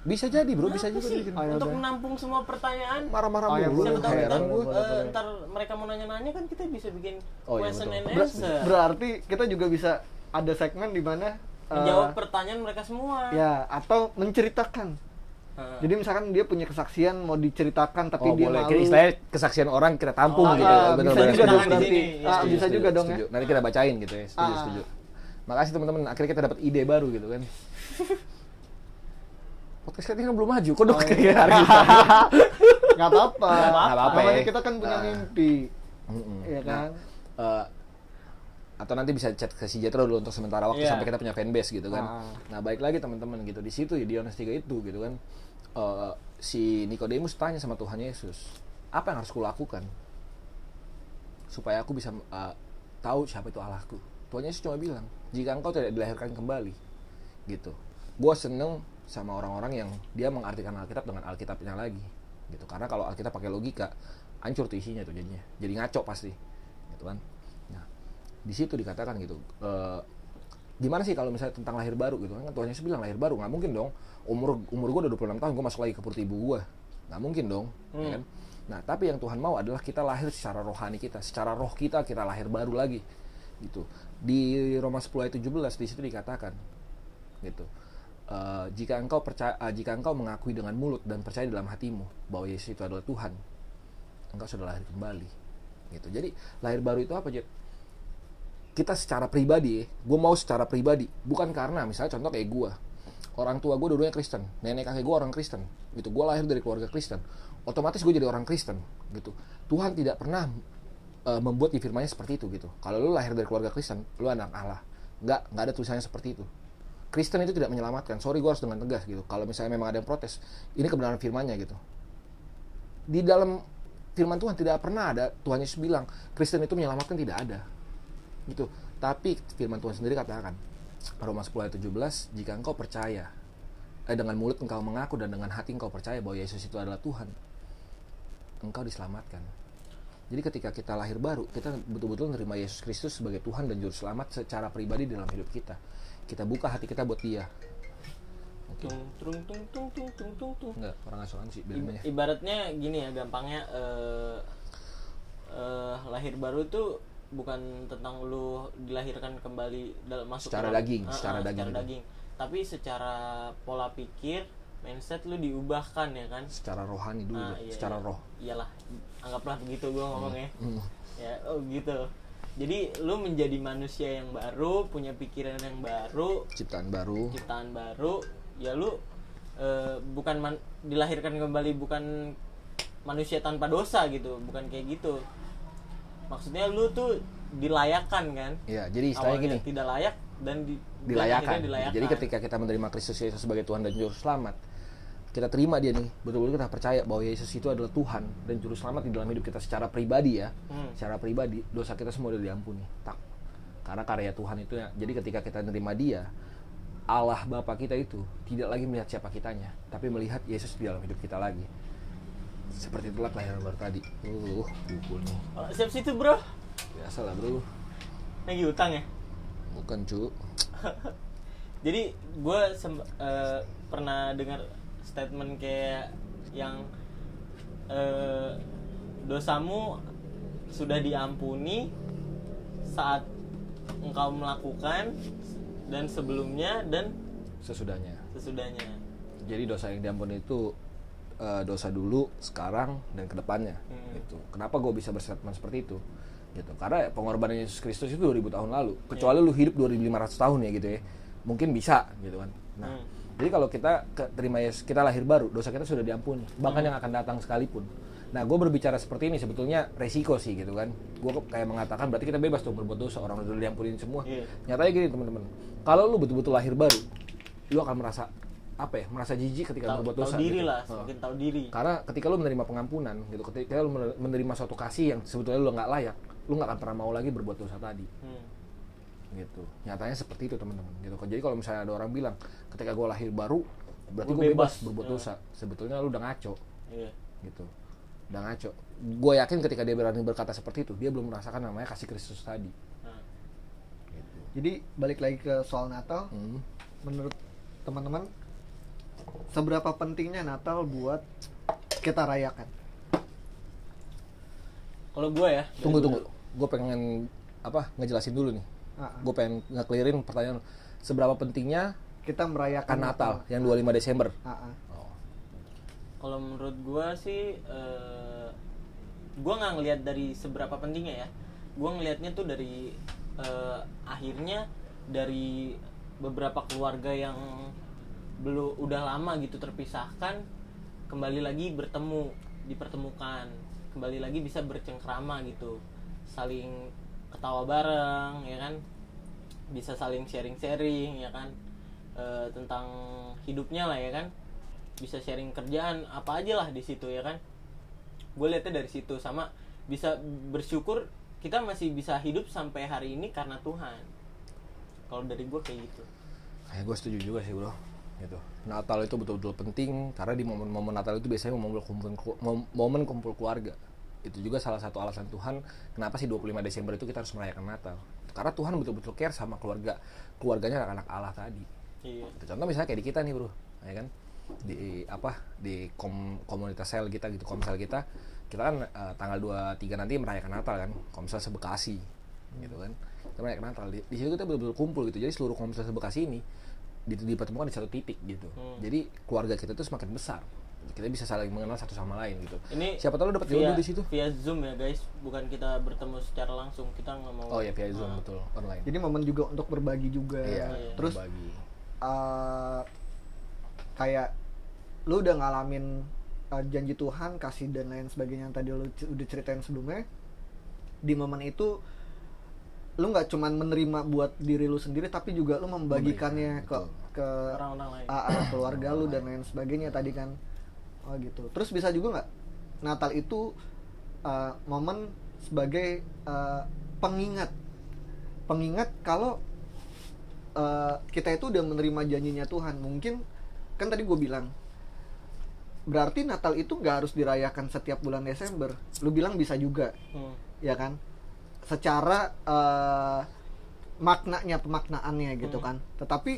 bisa jadi bro bisa juga sih? Ayo untuk menampung semua pertanyaan marah-marah Oh, ya, mulu siapa tahu heran gue eh, ntar mereka mau nanya-nanya kan kita bisa bikin Oh, iya, question betul. and Ber- answer. berarti kita juga bisa ada segmen di mana eh, menjawab pertanyaan mereka semua. Ya atau menceritakan. Heeh. jadi misalkan dia punya kesaksian mau diceritakan tapi oh dia boleh. malu. Istilahnya kesaksian orang kita tampung Oh, gitu ah, Bener, bisa bener, juga setuju, dong berarti ah, bisa juga dong ya. nanti kita bacain gitu ya. Setuju Ah. setuju. Makasih teman-teman. Akhirnya kita dapat ide baru gitu kan podcast kita kan belum maju kok udah Oh, iya. hari nggak apa-apa Nggak apa-apa, namanya ya. kita kan punya Ah. mimpi. Iya kan? eh, atau nanti bisa chat ke si Jetro dulu untuk sementara waktu Iya. sampai kita punya fanbase gitu kan. Ah. Nah, baik lagi teman-teman gitu di situ ya di Yohanes 3 itu gitu kan. eh, si Nikodemus tanya sama Tuhan Yesus, apa yang harus kulakukan supaya aku bisa eh, tahu siapa itu Allahku? Tuhan Yesus cuma bilang, jika engkau tidak dilahirkan kembali, gitu. Gue seneng sama orang-orang yang dia mengartikan Alkitab dengan Alkitabnya lagi, gitu. Karena kalau Alkitab pakai logika, hancur tuh isinya tuh jadinya, jadi ngaco pasti, gitu kan. Nah, di situ dikatakan gitu, eh, gimana sih kalau misalnya tentang lahir baru? Gitu kan. Tuhan Yesus bilang lahir baru nggak mungkin dong. Umur umur gue udah 26 tahun gue masuk lagi ke perut ibu gue nggak mungkin dong ya Hmm. kan. Nah tapi yang Tuhan mau adalah kita lahir secara rohani kita secara roh kita kita lahir baru lagi gitu. Di Roma 10 ayat 17 di situ dikatakan gitu Eh, jika engkau percaya eh, jika engkau mengakui dengan mulut dan percaya dalam hatimu bahwa Yesus itu adalah Tuhan engkau sudah lahir kembali gitu. Jadi lahir baru itu apa kita secara pribadi gue mau secara pribadi bukan karena misalnya contoh kayak gue orang tua gue dulunya Kristen nenek kakek gue orang Kristen gitu. Gue lahir dari keluarga Kristen otomatis gue jadi orang Kristen gitu. Tuhan tidak pernah eh, membuat di firmannya seperti itu gitu. Kalau lu lahir dari keluarga Kristen lu anak Allah. Nggak nggak ada tulisannya seperti itu Kristen itu tidak menyelamatkan. Sorry gue harus dengan tegas gitu. Kalau misalnya memang ada yang protes ini kebenaran firmannya gitu. Di dalam firman Tuhan tidak pernah ada Tuhan Yesus bilang Kristen itu menyelamatkan tidak ada. Gitu. Tapi firman Tuhan sendiri katakan Roma 10 ayat 17 jika engkau percaya eh, dengan mulut engkau mengaku dan dengan hati engkau percaya bahwa Yesus itu adalah Tuhan engkau diselamatkan. Jadi ketika kita lahir baru kita betul-betul menerima Yesus Kristus sebagai Tuhan dan Juru Selamat secara pribadi dalam hidup kita kita buka hati kita buat dia. Enggak tung tung tung tung tung tung tung orang asuhan sih bilangnya. ibaratnya gini ya gampangnya uh, uh, lahir baru itu bukan tentang lu dilahirkan kembali dalam masuk secara dalam, daging uh, secara, uh, daging, secara gitu. daging. Tapi secara pola pikir mindset lu diubahkan ya kan? Secara rohani dulu nah, iya, secara iya. roh. Iyalah anggaplah begitu gua ngomongnya. Mm. ya oh gitu jadi lu menjadi manusia yang baru punya pikiran yang baru ciptaan baru ciptaan baru ya lu eh, bukan man- dilahirkan kembali bukan manusia tanpa dosa gitu bukan kayak gitu maksudnya lu tuh dilayakan kan ya jadi istilahnya awalnya gini tidak layak dan di, dilayakan. dilayakan. Jadi ketika kita menerima Kristus Yesus sebagai Tuhan dan Juru Selamat, kita terima dia nih, betul-betul kita percaya bahwa Yesus itu adalah Tuhan dan Juru Selamat di dalam hidup kita secara pribadi ya, Hmm. secara pribadi dosa kita semua udah diampuni, tak. Karena karya Tuhan itu ya. Jadi ketika kita menerima Dia, Allah Bapa kita itu tidak lagi melihat siapa kitanya, tapi melihat Yesus di dalam hidup kita lagi. Seperti itulah kelahiran baru tadi. Uh, pukul nih. Oh, siap situ bro Biasa lah bro. lagi utang ya Bukan cu. jadi gue pernah dengar statement kayak yang eh, dosamu sudah diampuni saat engkau melakukan dan sebelumnya dan Sesudahnya. sesudahnya Jadi dosa yang diampuni itu eh, dosa dulu, sekarang, dan ke depannya. Hmm. Gitu. Kenapa gue bisa berstatement seperti itu? Gitu. Karena pengorbanan Yesus Kristus itu 2000 tahun lalu. Kecuali lu hidup 2500 tahun ya gitu ya. Mungkin bisa gitu kan. Nah, Hmm. Jadi kalau kita terima Yesus, kita lahir baru, dosa kita sudah diampuni. Bahkan yang akan datang sekalipun. Nah, gue berbicara seperti ini sebetulnya resiko sih gitu kan. Gue kayak mengatakan berarti kita bebas tuh berbuat dosa, orang udah diampunin semua. Iya. Nyatanya gini teman-teman, kalau lu betul-betul lahir baru, lu akan merasa apa ya? Merasa jijik ketika tahu, berbuat tahu dosa. diri gitu. lah semakin tahu diri Karena ketika lu menerima pengampunan, gitu, ketika lu menerima suatu kasih yang sebetulnya lu nggak layak, lu nggak akan pernah mau lagi berbuat dosa tadi, Hmm. Gitu. Nyatanya seperti itu teman-teman. Gitu. Jadi kalau misalnya ada orang bilang, ketika gue lahir baru, berarti gue bebas. bebas. berbuat dosa. Sebetulnya lu udah ngaco, Iya. gitu. Udah ngaco. Gue yakin ketika dia berani berkata seperti itu, dia belum merasakan namanya kasih Kristus tadi. Gitu. Jadi balik lagi ke soal Natal, Hmm. menurut teman-teman seberapa pentingnya Natal buat kita rayakan? kalau gue ya Tunggu tunggu, gue pengen apa ngejelasin dulu nih. Ah, ah. Gue pengen nge-clearin pertanyaan seberapa pentingnya kita merayakan kan Natal yang 25 Desember. Ah. Oh. kalau menurut gue sih eh gue nggak ngelihat dari seberapa pentingnya ya gue ngelihatnya tuh dari eh, akhirnya dari beberapa keluarga yang belum udah lama gitu terpisahkan kembali lagi bertemu dipertemukan kembali lagi bisa bercengkrama gitu saling ketawa bareng ya kan bisa saling sharing-sharing ya kan Eh, tentang hidupnya lah ya kan bisa sharing kerjaan apa aja lah di situ ya kan gue lihatnya dari situ sama bisa bersyukur kita masih bisa hidup sampai hari ini karena Tuhan kalau dari gue kayak gitu Kayak gue setuju juga sih bro. Gitu. Natal itu betul-betul penting karena di momen-momen Natal itu biasanya momen kumpul mom- momen kumpul keluarga. Itu juga salah satu alasan Tuhan kenapa sih 25 Desember itu kita harus merayakan Natal. Karena Tuhan betul-betul care sama keluarga keluarganya anak-anak Allah tadi. iya. Contoh misalnya kayak di kita nih bro, ya kan? Di apa? Di kom- komunitas sel kita gitu, komsel kita, kita kan eh, tanggal 23 nanti merayakan Natal kan, komsel sebekasi, gitu kan. kita merayakan Natal di, di situ kita betul-betul kumpul gitu jadi seluruh komunitas Bekasi ini di- dipertemukan di satu titik gitu Hmm. jadi keluarga kita itu semakin besar kita bisa saling mengenal satu sama lain gitu Ini siapa tahu lu dapat jodoh di situ via Zoom ya guys, bukan kita bertemu secara langsung. Kita nggak mau. oh ya via zoom Ah. betul online jadi momen juga untuk berbagi juga iya Iya. terus bagi eh, kayak lu udah ngalamin eh, janji Tuhan kasih dan lain sebagainya yang tadi lu udah ceritain sebelumnya di momen itu lu nggak cuman menerima buat diri lu sendiri tapi juga lu membagikannya ke ke Orang-orang lain. keluarga lu dan lain sebagainya tadi kan oh gitu. Terus bisa juga nggak? Natal itu uh, momen sebagai uh, pengingat. Pengingat kalau uh, kita itu udah menerima janjinya Tuhan. Mungkin kan tadi gue bilang berarti Natal itu nggak harus dirayakan setiap bulan Desember. Lu bilang bisa juga. Hmm. ya kan? Secara eh, maknanya pemaknaannya gitu Hmm. kan. Tetapi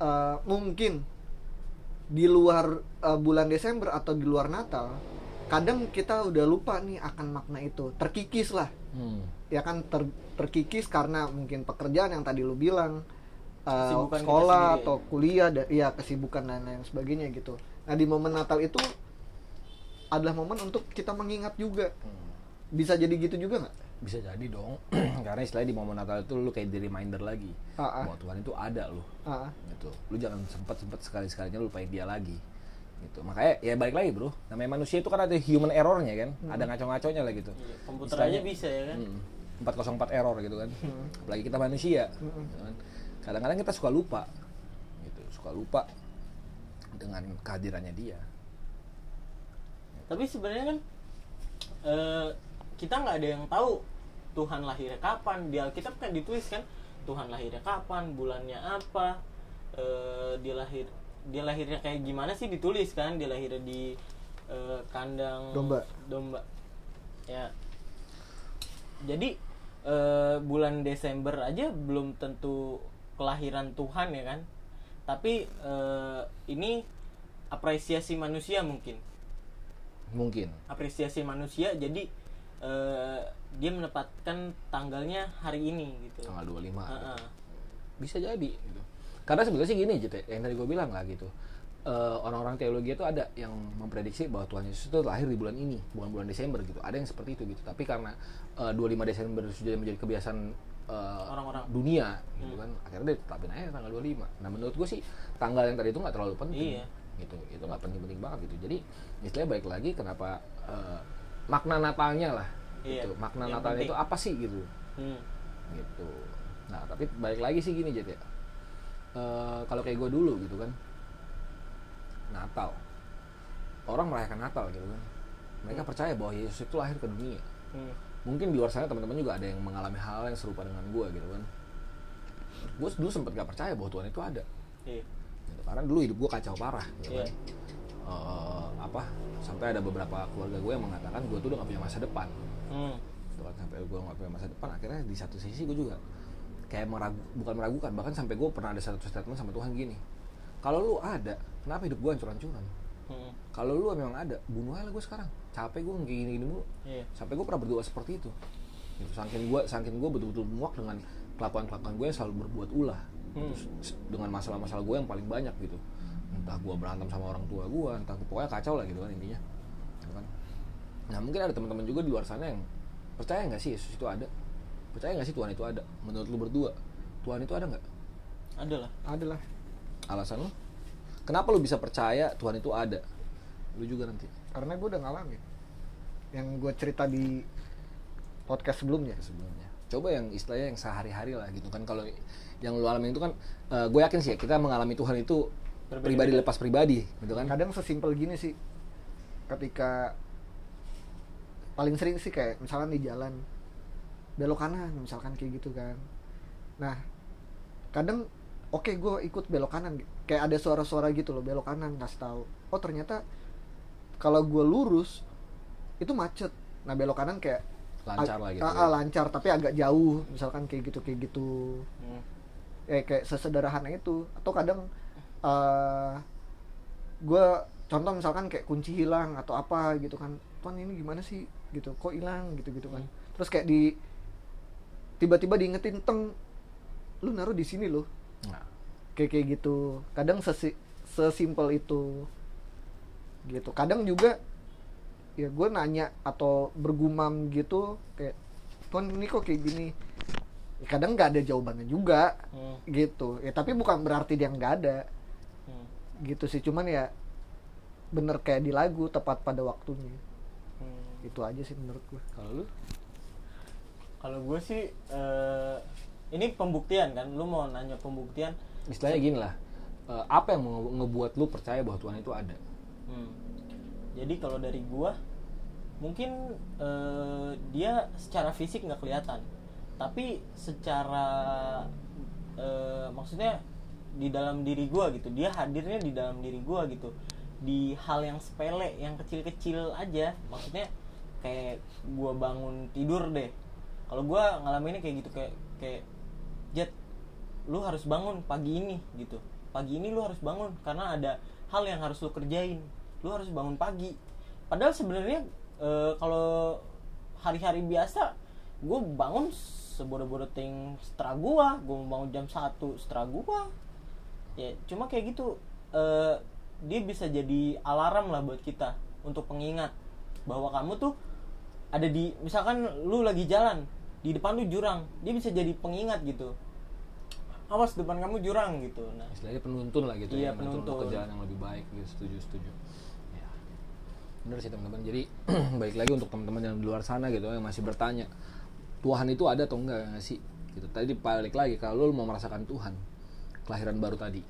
eh, mungkin di luar eh, bulan Desember atau di luar Natal kadang kita udah lupa nih akan makna itu. Terkikis lah. Hmm. ya kan ter- terkikis karena mungkin pekerjaan yang tadi lu bilang Kesibukan kita sekolah atau kuliah da- ya kesibukan dan lain sebagainya gitu. Nah di momen Natal itu adalah momen untuk kita mengingat juga. Hmm. bisa jadi gitu juga nggak bisa jadi dong. Karena istilahnya di momen Natal itu lu kayak di reminder lagi ah. bahwa Tuhan itu ada lu. Ah, gitu. Lu jangan sempat sempat sekali sekalinya lupain dia lagi. Gitu. Makanya ya balik lagi bro. Namanya manusia itu kan ada human errornya kan? Ada ngaco-ngaconya lah gitu. Iya, komputer Istilahnya- aja bisa ya kan. Hmm, 404 error gitu kan? Apalagi kita manusia gitu kan. kadang-kadang kita suka lupa gitu. Suka lupa dengan kehadirannya dia. Tapi sebenarnya kan eh, kita nggak ada yang tahu Tuhan lahirnya kapan. Di Alkitab kan ditulis kan Tuhan lahirnya kapan, bulannya apa, eh, dia lahir dia lahirnya kayak gimana sih ditulis kan? Dia lahirnya di eh, kandang Domba. Domba. Ya. Jadi eh, bulan Desember aja belum tentu kelahiran Tuhan ya kan? Tapi eh, ini apresiasi manusia mungkin mungkin apresiasi manusia jadi eh, dia menempatkan tanggalnya hari ini gitu tanggal 25 gitu. Heeh. bisa jadi gitu. Karena sebetulnya sih gini gitu, yang tadi gue bilang lah gitu. Eh, orang-orang teologi itu ada yang memprediksi bahwa Tuhan Yesus itu lahir di bulan ini, bukan bulan Desember gitu. Ada yang seperti itu gitu. Tapi karena eh, 25 Desember sudah menjadi kebiasaan eh, Orang-orang. dunia gitu kan, akhirnya ditetapin aja tanggal 25. Nah menurut gue sih tanggal yang tadi itu nggak terlalu penting. Iya. Gitu, itu nggak penting-penting banget gitu. Jadi istilahnya balik lagi kenapa eh, makna Natalnya lah. Iya, Gitu. Makna yang Natalnya penting. itu apa sih gitu Hmm. gitu nah tapi balik lagi sih gini jadi ya Eh, kalau kayak gue dulu gitu kan Natal orang merayakan Natal gitu kan mereka percaya bahwa Yesus itu lahir ke dunia Hmm. mungkin di luar sana teman-teman juga ada yang mengalami hal yang serupa dengan gue gitu kan gue dulu sempat gak percaya bahwa Tuhan itu ada Iya. gitu. karena dulu hidup gue kacau parah gitu Iya. kan Eh, apa sampai ada beberapa keluarga gue yang mengatakan gue tuh udah gak punya masa depan Hmm. gitu kan sampai gue nggak punya masa depan akhirnya di satu sisi gue juga kayak meragu, bukan meragukan bahkan sampai gue pernah ada satu statement sama Tuhan gini kalau lu ada kenapa hidup gue hancur-hancuran Hmm. kalau lu memang ada bunuh aja gue sekarang capek gue kayak gini gini mulu Iya. sampai gue pernah berdoa seperti itu gitu. saking gue saking gue betul-betul muak dengan kelakuan kelakuan gue yang selalu berbuat ulah Hmm. Dengan masalah-masalah gue yang paling banyak gitu entah gue berantem sama orang tua gue entah pokoknya kacau lah gitu kan intinya. Gitu kan. nah mungkin ada teman-teman juga di luar sana yang percaya nggak sih Yesus itu ada? Percaya nggak sih Tuhan itu ada? Menurut lu berdua Tuhan itu ada nggak? Ada lah. adalah alasan lu? Kenapa lu bisa percaya Tuhan itu ada? Lu juga nanti. Karena gue udah ngalamin. Yang gue cerita di podcast sebelumnya. Sebelumnya. Coba yang istilahnya yang sehari-hari lah gitu kan. Kalau yang lu alami itu kan gue yakin sih ya, kita mengalami Tuhan itu Berbeda-beda. pribadi lepas pribadi gitu kan kadang sesimpel gini sih ketika paling sering sih kayak misalkan di jalan belok kanan misalkan kayak gitu kan nah kadang oke gue ikut belok kanan kayak ada suara-suara gitu loh belok kanan ngasih tahu oh ternyata kalau gue lurus itu macet nah belok kanan kayak lancar lah gitu Ah, ya. lancar tapi agak jauh misalkan kayak gitu kayak gitu Hmm. eh kayak sesederhana itu atau kadang eh gue contoh misalkan kayak kunci hilang atau apa gitu kan. Tuan ini gimana sih? Gitu. Kok hilang? Gitu gitu kan. Terus kayak di tiba-tiba diingetin teng lu naruh di sini loh. Nah, kayak kayak gitu. Kadang sesi, sesimpel itu. Gitu. Kadang juga ya gue nanya atau bergumam gitu kayak tuan ini kok kayak gini? Ya, kadang nggak ada jawabannya juga. Hmm, gitu. Ya tapi bukan berarti dia nggak ada. hmm, gitu sih cuman ya bener kayak di lagu tepat pada waktunya hmm. itu aja sih menurut gue kalau lu Kalau gue sih eh, ini pembuktian kan, lu mau nanya pembuktian. istilahnya gini lah. eh, apa yang mau ngebuat lu percaya bahwa Tuhan itu ada? Hmm. Jadi kalau dari gua mungkin eh, dia secara fisik nggak kelihatan, tapi secara eh, maksudnya di dalam diri gua gitu, dia hadirnya di dalam diri gua gitu, di hal yang sepele, yang kecil-kecil aja, maksudnya kayak gua bangun tidur deh. Kalau gua ngalaminnya kayak gitu kayak kayak jet lu harus bangun pagi ini gitu. Pagi ini lu harus bangun karena ada hal yang harus lu kerjain. Lu harus bangun pagi. Padahal sebenarnya eh, kalau hari-hari biasa gue bangun sebodoh-bodoh ting setelah gue mau bangun jam 1 setelah gua ya cuma kayak gitu eh, dia bisa jadi alarm lah buat kita untuk pengingat bahwa kamu tuh ada di misalkan lu lagi jalan di depan lu jurang dia bisa jadi pengingat gitu awas depan kamu jurang gitu nah Istilahnya penuntun lah gitu Iya, ya, menuntun lu penuntun. ke jalan yang lebih baik gitu. Setuju, setuju. Ya. Bener sih teman-teman. Jadi balik lagi untuk teman-teman yang di luar sana gitu yang masih bertanya, Tuhan itu ada atau enggak nggak sih? Gitu. Tadi balik lagi kalau lu mau merasakan Tuhan, kelahiran baru tadi.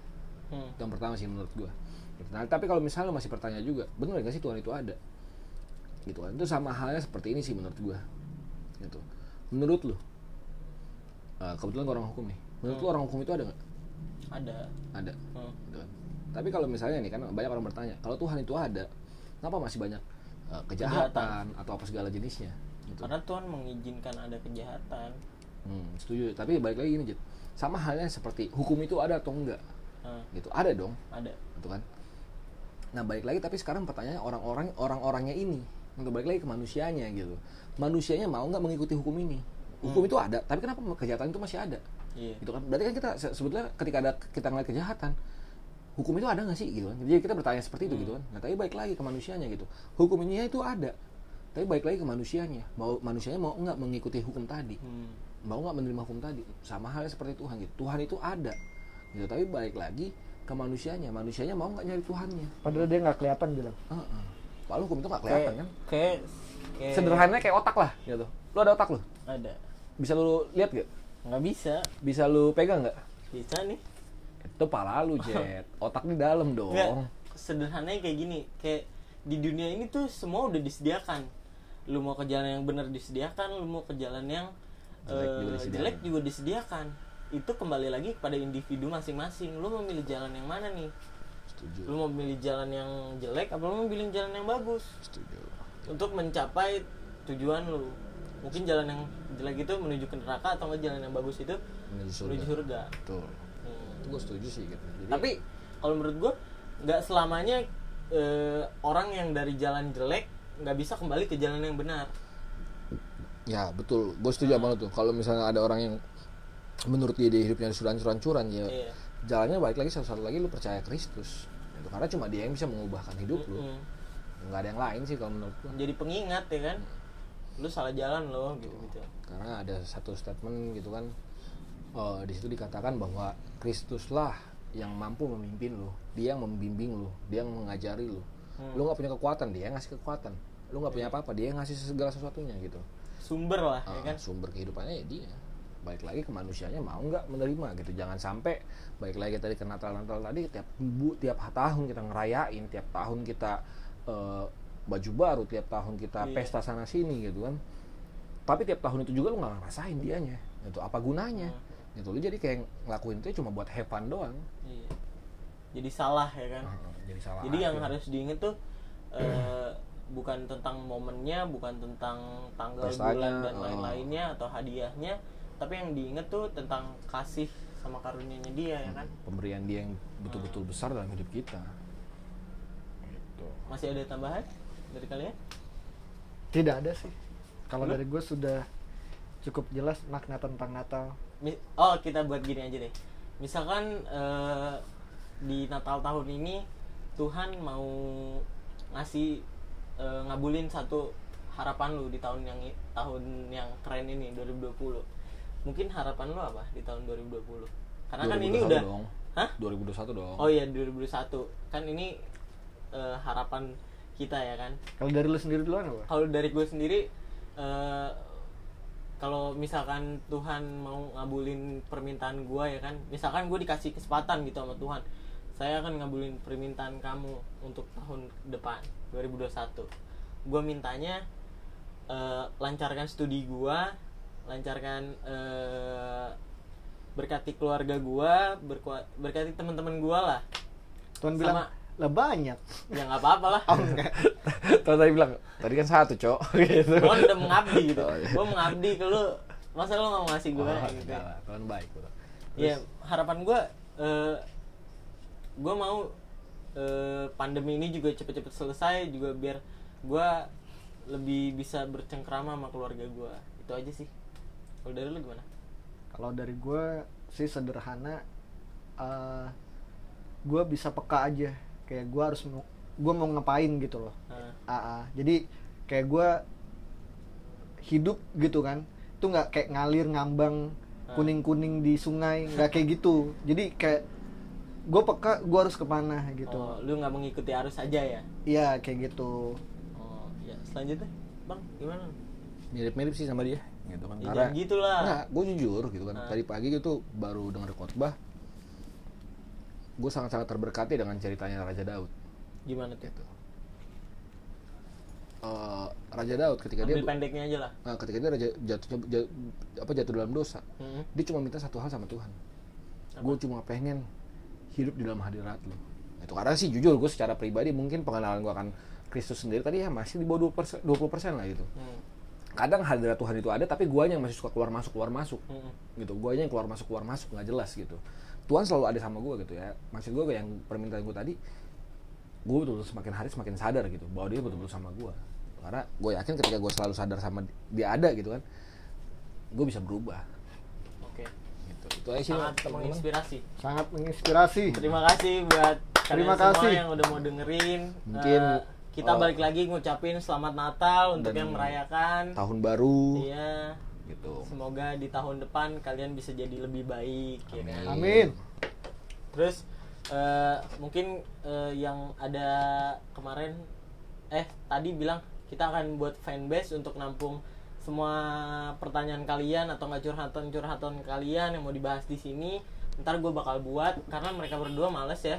hmm. Itu yang pertama sih menurut gua. Gitu. Nah, tapi kalau misalnya lu masih bertanya juga, bener nggak sih Tuhan itu ada? Gitu kan. Itu sama halnya seperti ini sih menurut gua. Gitu. Menurut lu, eh, kebetulan gua orang hukum nih. Menurut lu orang hukum itu ada nggak? ada Ada. Hmm. Gitu kan. Tapi kalau misalnya nih kan banyak orang bertanya, kalau Tuhan itu ada, kenapa masih banyak uh, kejahatan, Kejahatan. atau apa segala jenisnya? Gitu. karena Tuhan mengizinkan ada kejahatan Hmm, setuju. Tapi balik lagi gini, Jet. Sama halnya seperti hukum itu ada atau enggak? Nah, Gitu. Ada dong, ada gitu kan? Nah, balik lagi tapi sekarang pertanyaannya orang-orang orang-orangnya ini, untuk balik lagi ke manusianya gitu. Manusianya mau nggak mengikuti hukum ini? Hukum itu ada, tapi kenapa kejahatan itu masih ada? iya gitu kan berarti kan kita se- sebetulnya ketika ada kita ngeliat kejahatan hukum itu ada nggak sih gitu kan jadi kita bertanya seperti itu gitu kan nah tapi baik lagi ke manusianya gitu hukum ini itu ada tapi baik lagi ke manusianya mau manusianya mau nggak mengikuti hukum tadi hmm. Mau nggak menerima hukum tadi? Sama halnya seperti Tuhan gitu. Tuhan itu ada. Gitu. Tapi balik lagi ke manusianya. Manusianya mau nggak nyari Tuhannya? Padahal dia nggak kelihatan bilang. Heeh. Padahal hukum itu nggak kayak kelihatan kan? kayak kayak sederhananya kayak otak lah gitu. Lu ada otak lu? Ada. Bisa lu lihat gak nggak bisa. Bisa lu pegang nggak? Bisa nih. Itu pala lu jet otak di dalam dong. Nggak, sederhananya kayak gini. Kayak di dunia ini tuh semua udah disediakan. Lu mau ke jalan yang benar disediakan lu mau ke jalan yang Jelek eh, juga disediakan. jelek juga disediakan. Itu kembali lagi kepada individu masing-masing. Lu mau milih jalan yang mana nih? Setuju. Lu mau jalan yang jelek apa lu mau pilih jalan yang bagus? Setuju. Untuk mencapai tujuan lu. Mungkin jalan yang jelek itu menuju ke neraka atau enggak jalan yang bagus itu menuju surga, menuju surga. Betul. Hmm. itu gue setuju sih gitu. Jadi, tapi kalau menurut gue nggak selamanya eh, orang yang dari jalan jelek nggak bisa kembali ke jalan yang benar ya betul. Gue setuju sama lo tuh. Kalau misalnya ada orang yang menurut dia dia hidupnya curan-curan-curan ya Iya. jalannya balik lagi satu-satu lagi lu percaya Kristus. Itu karena cuma dia yang bisa mengubahkan hidup lu. Mm. nggak ada yang lain sih kalau menurut gue jadi pengingat ya kan? Lu salah jalan loh gitu gitu. Karena ada satu statement gitu kan eh, di situ dikatakan bahwa Kristuslah yang mampu memimpin lu. Dia yang membimbing lu. Dia yang mengajari lu. Hmm. lu nggak punya kekuatan dia yang ngasih kekuatan. Lu nggak punya apa-apa dia yang ngasih segala sesuatunya gitu sumber lah Ah, ya kan? sumber kehidupannya ya dia. Baik lagi ke manusianya mau nggak menerima gitu. Jangan sampai baik lagi tadi ke Natal Natal tadi tiap bu tiap tahun kita ngerayain tiap tahun kita eh, baju baru tiap tahun kita Iya. pesta sana sini gitu kan. Tapi tiap tahun itu juga lu nggak ngerasain dianya. Itu apa gunanya? Gitu. Lu jadi kayak ngelakuin itu cuma buat have fun doang. Iya. jadi salah ya kan? Ah, jadi salah jadi yang harus diinget tuh eh, bukan tentang momennya bukan tentang tanggal Pestanya, bulan dan oh. lain-lainnya atau hadiahnya tapi yang diinget tuh tentang kasih sama karunia-nya dia ya kan? pemberian dia yang betul-betul besar dalam hidup kita. Gitu. Masih ada tambahan dari kalian? Tidak ada sih. Kalau dari gue sudah cukup jelas makna tentang Natal. Oh kita buat gini aja deh. Misalkan eh, di Natal tahun ini Tuhan mau ngasih eh, ngabulin satu harapan lu di tahun yang tahun yang keren ini 2020 mungkin harapan lu apa di tahun 2020 karena kan ini 2021 udah dong. hah? 2021 dong. oh iya 2021 kan ini eh, harapan kita ya kan? Kalau dari lu sendiri duluan apa? Kalau dari gue sendiri eh, kalau misalkan Tuhan mau ngabulin permintaan gue ya kan? Misalkan gue dikasih kesempatan gitu sama Tuhan saya akan ngabulin permintaan kamu untuk tahun depan 2021 gue mintanya eh, lancarkan studi gue lancarkan eh, berkati keluarga gue berkati teman-teman gue lah. Tuhan Sama- bilang lah banyak. Ya nggak apa-apa lah. Oh Tuhan tadi bilang, tadi kan satu, Cok. gitu. gue udah mengabdi gitu. Oh, iya. gue mengabdi ke lu. Masa lu nggak mau ngasih gue Oh, gitu enggak Tuhan baik, bro. ya harapan gue eh gue mau eh, pandemi ini juga cepet-cepet selesai juga biar gue lebih bisa bercengkrama sama keluarga gue itu aja sih. Kalau dari lu gimana? Kalau dari gue sih sederhana eh gue bisa peka aja. Kayak gue harus gue mau ngapain gitu loh. Ah, ah. jadi kayak gue hidup gitu kan itu nggak kayak ngalir ngambang kuning kuning di sungai nggak kayak gitu. Jadi kayak gue peka gue harus ke mana gitu oh, lu nggak mengikuti arus aja ya iya kayak gitu oh ya selanjutnya bang gimana Mirip-mirip sih sama dia, gitu kan. Ya, jangan gitu lah. Nah, gue jujur gitu kan. Nah. Tadi pagi gitu baru dengar khotbah. Gue sangat-sangat terberkati dengan ceritanya Raja Daud. gimana tuh Gitu. Eh, Raja Daud ketika ambil dia pendeknya aja lah Nah, ketika dia raja, jatuhnya ja- apa jatuh dalam dosa, Hmm. dia cuma minta satu hal sama Tuhan. Gue cuma pengen hidup di dalam hadirat lo. Itu karena sih jujur gue secara pribadi mungkin pengenalan gue akan Kristus sendiri tadi ya masih di bawah 20%, 20% lah gitu. Hmm. Kadang hadirat Tuhan itu ada tapi guanya yang masih suka keluar masuk keluar masuk. Hmm. Gitu. Guanya yang keluar masuk keluar masuk nggak jelas gitu. Tuhan selalu ada sama gue gitu ya. Maksud gue yang permintaan gue tadi gue betul semakin hari semakin sadar gitu bahwa dia betul-betul sama gue karena gue yakin ketika gue selalu sadar sama dia ada gitu kan gue bisa berubah itu aja sih sangat teman-teman menginspirasi sangat menginspirasi Terima kasih buat kalian Terima semua kasih. yang udah mau dengerin. Mungkin, Eh, kita oh, balik lagi ngucapin selamat Natal untuk dan yang merayakan. tahun baru Iya. gitu Semoga di tahun depan kalian bisa jadi lebih baik ya kan. amin Terus eh, mungkin eh, yang ada kemarin eh tadi bilang kita akan buat fanbase untuk nampung semua pertanyaan kalian atau nggak curhatan-curhatan kalian yang mau dibahas di sini. Ntar gue bakal buat karena mereka berdua males ya.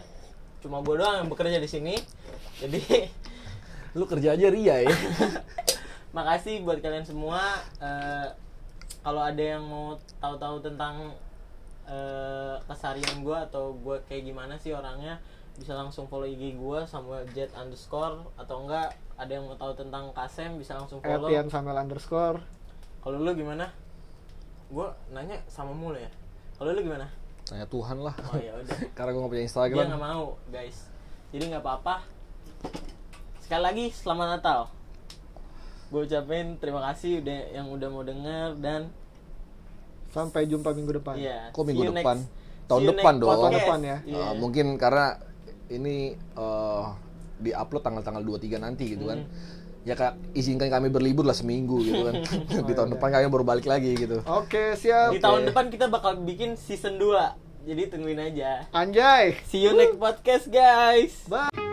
Cuma gue doang yang bekerja di sini. Jadi lu kerja aja ria ya makasih buat kalian semua Eh, kalau ada yang mau tahu-tahu tentang eh, keseharian gue atau gue kayak gimana sih orangnya bisa langsung follow IG gue Samuel Jet underscore atau enggak ada yang mau tahu tentang Kasem bisa langsung follow. Etian Samuel underscore. Kalau lu gimana? Gue nanya sama mulu ya. Kalau lu gimana? Tanya Tuhan lah. Oh ya udah. Karena gue gak punya dia Instagram nggak mau guys. Jadi nggak apa-apa. Sekali lagi selamat Natal. Gue ucapin terima kasih udah yang udah mau denger dan sampai jumpa minggu depan. Iya Kok minggu depan? next- Tahun depan dong. Tahun depan ya. Iya. Uh, mungkin karena ini uh, di upload tanggal-tanggal 23 nanti gitu kan. Hmm. ya kak izinkan kami berlibur lah seminggu gitu kan. Di tahun depan kami baru balik lagi gitu. Oke siap. Di tahun depan kita bakal bikin season 2 jadi tungguin aja. Anjay. See you next podcast guys. Bye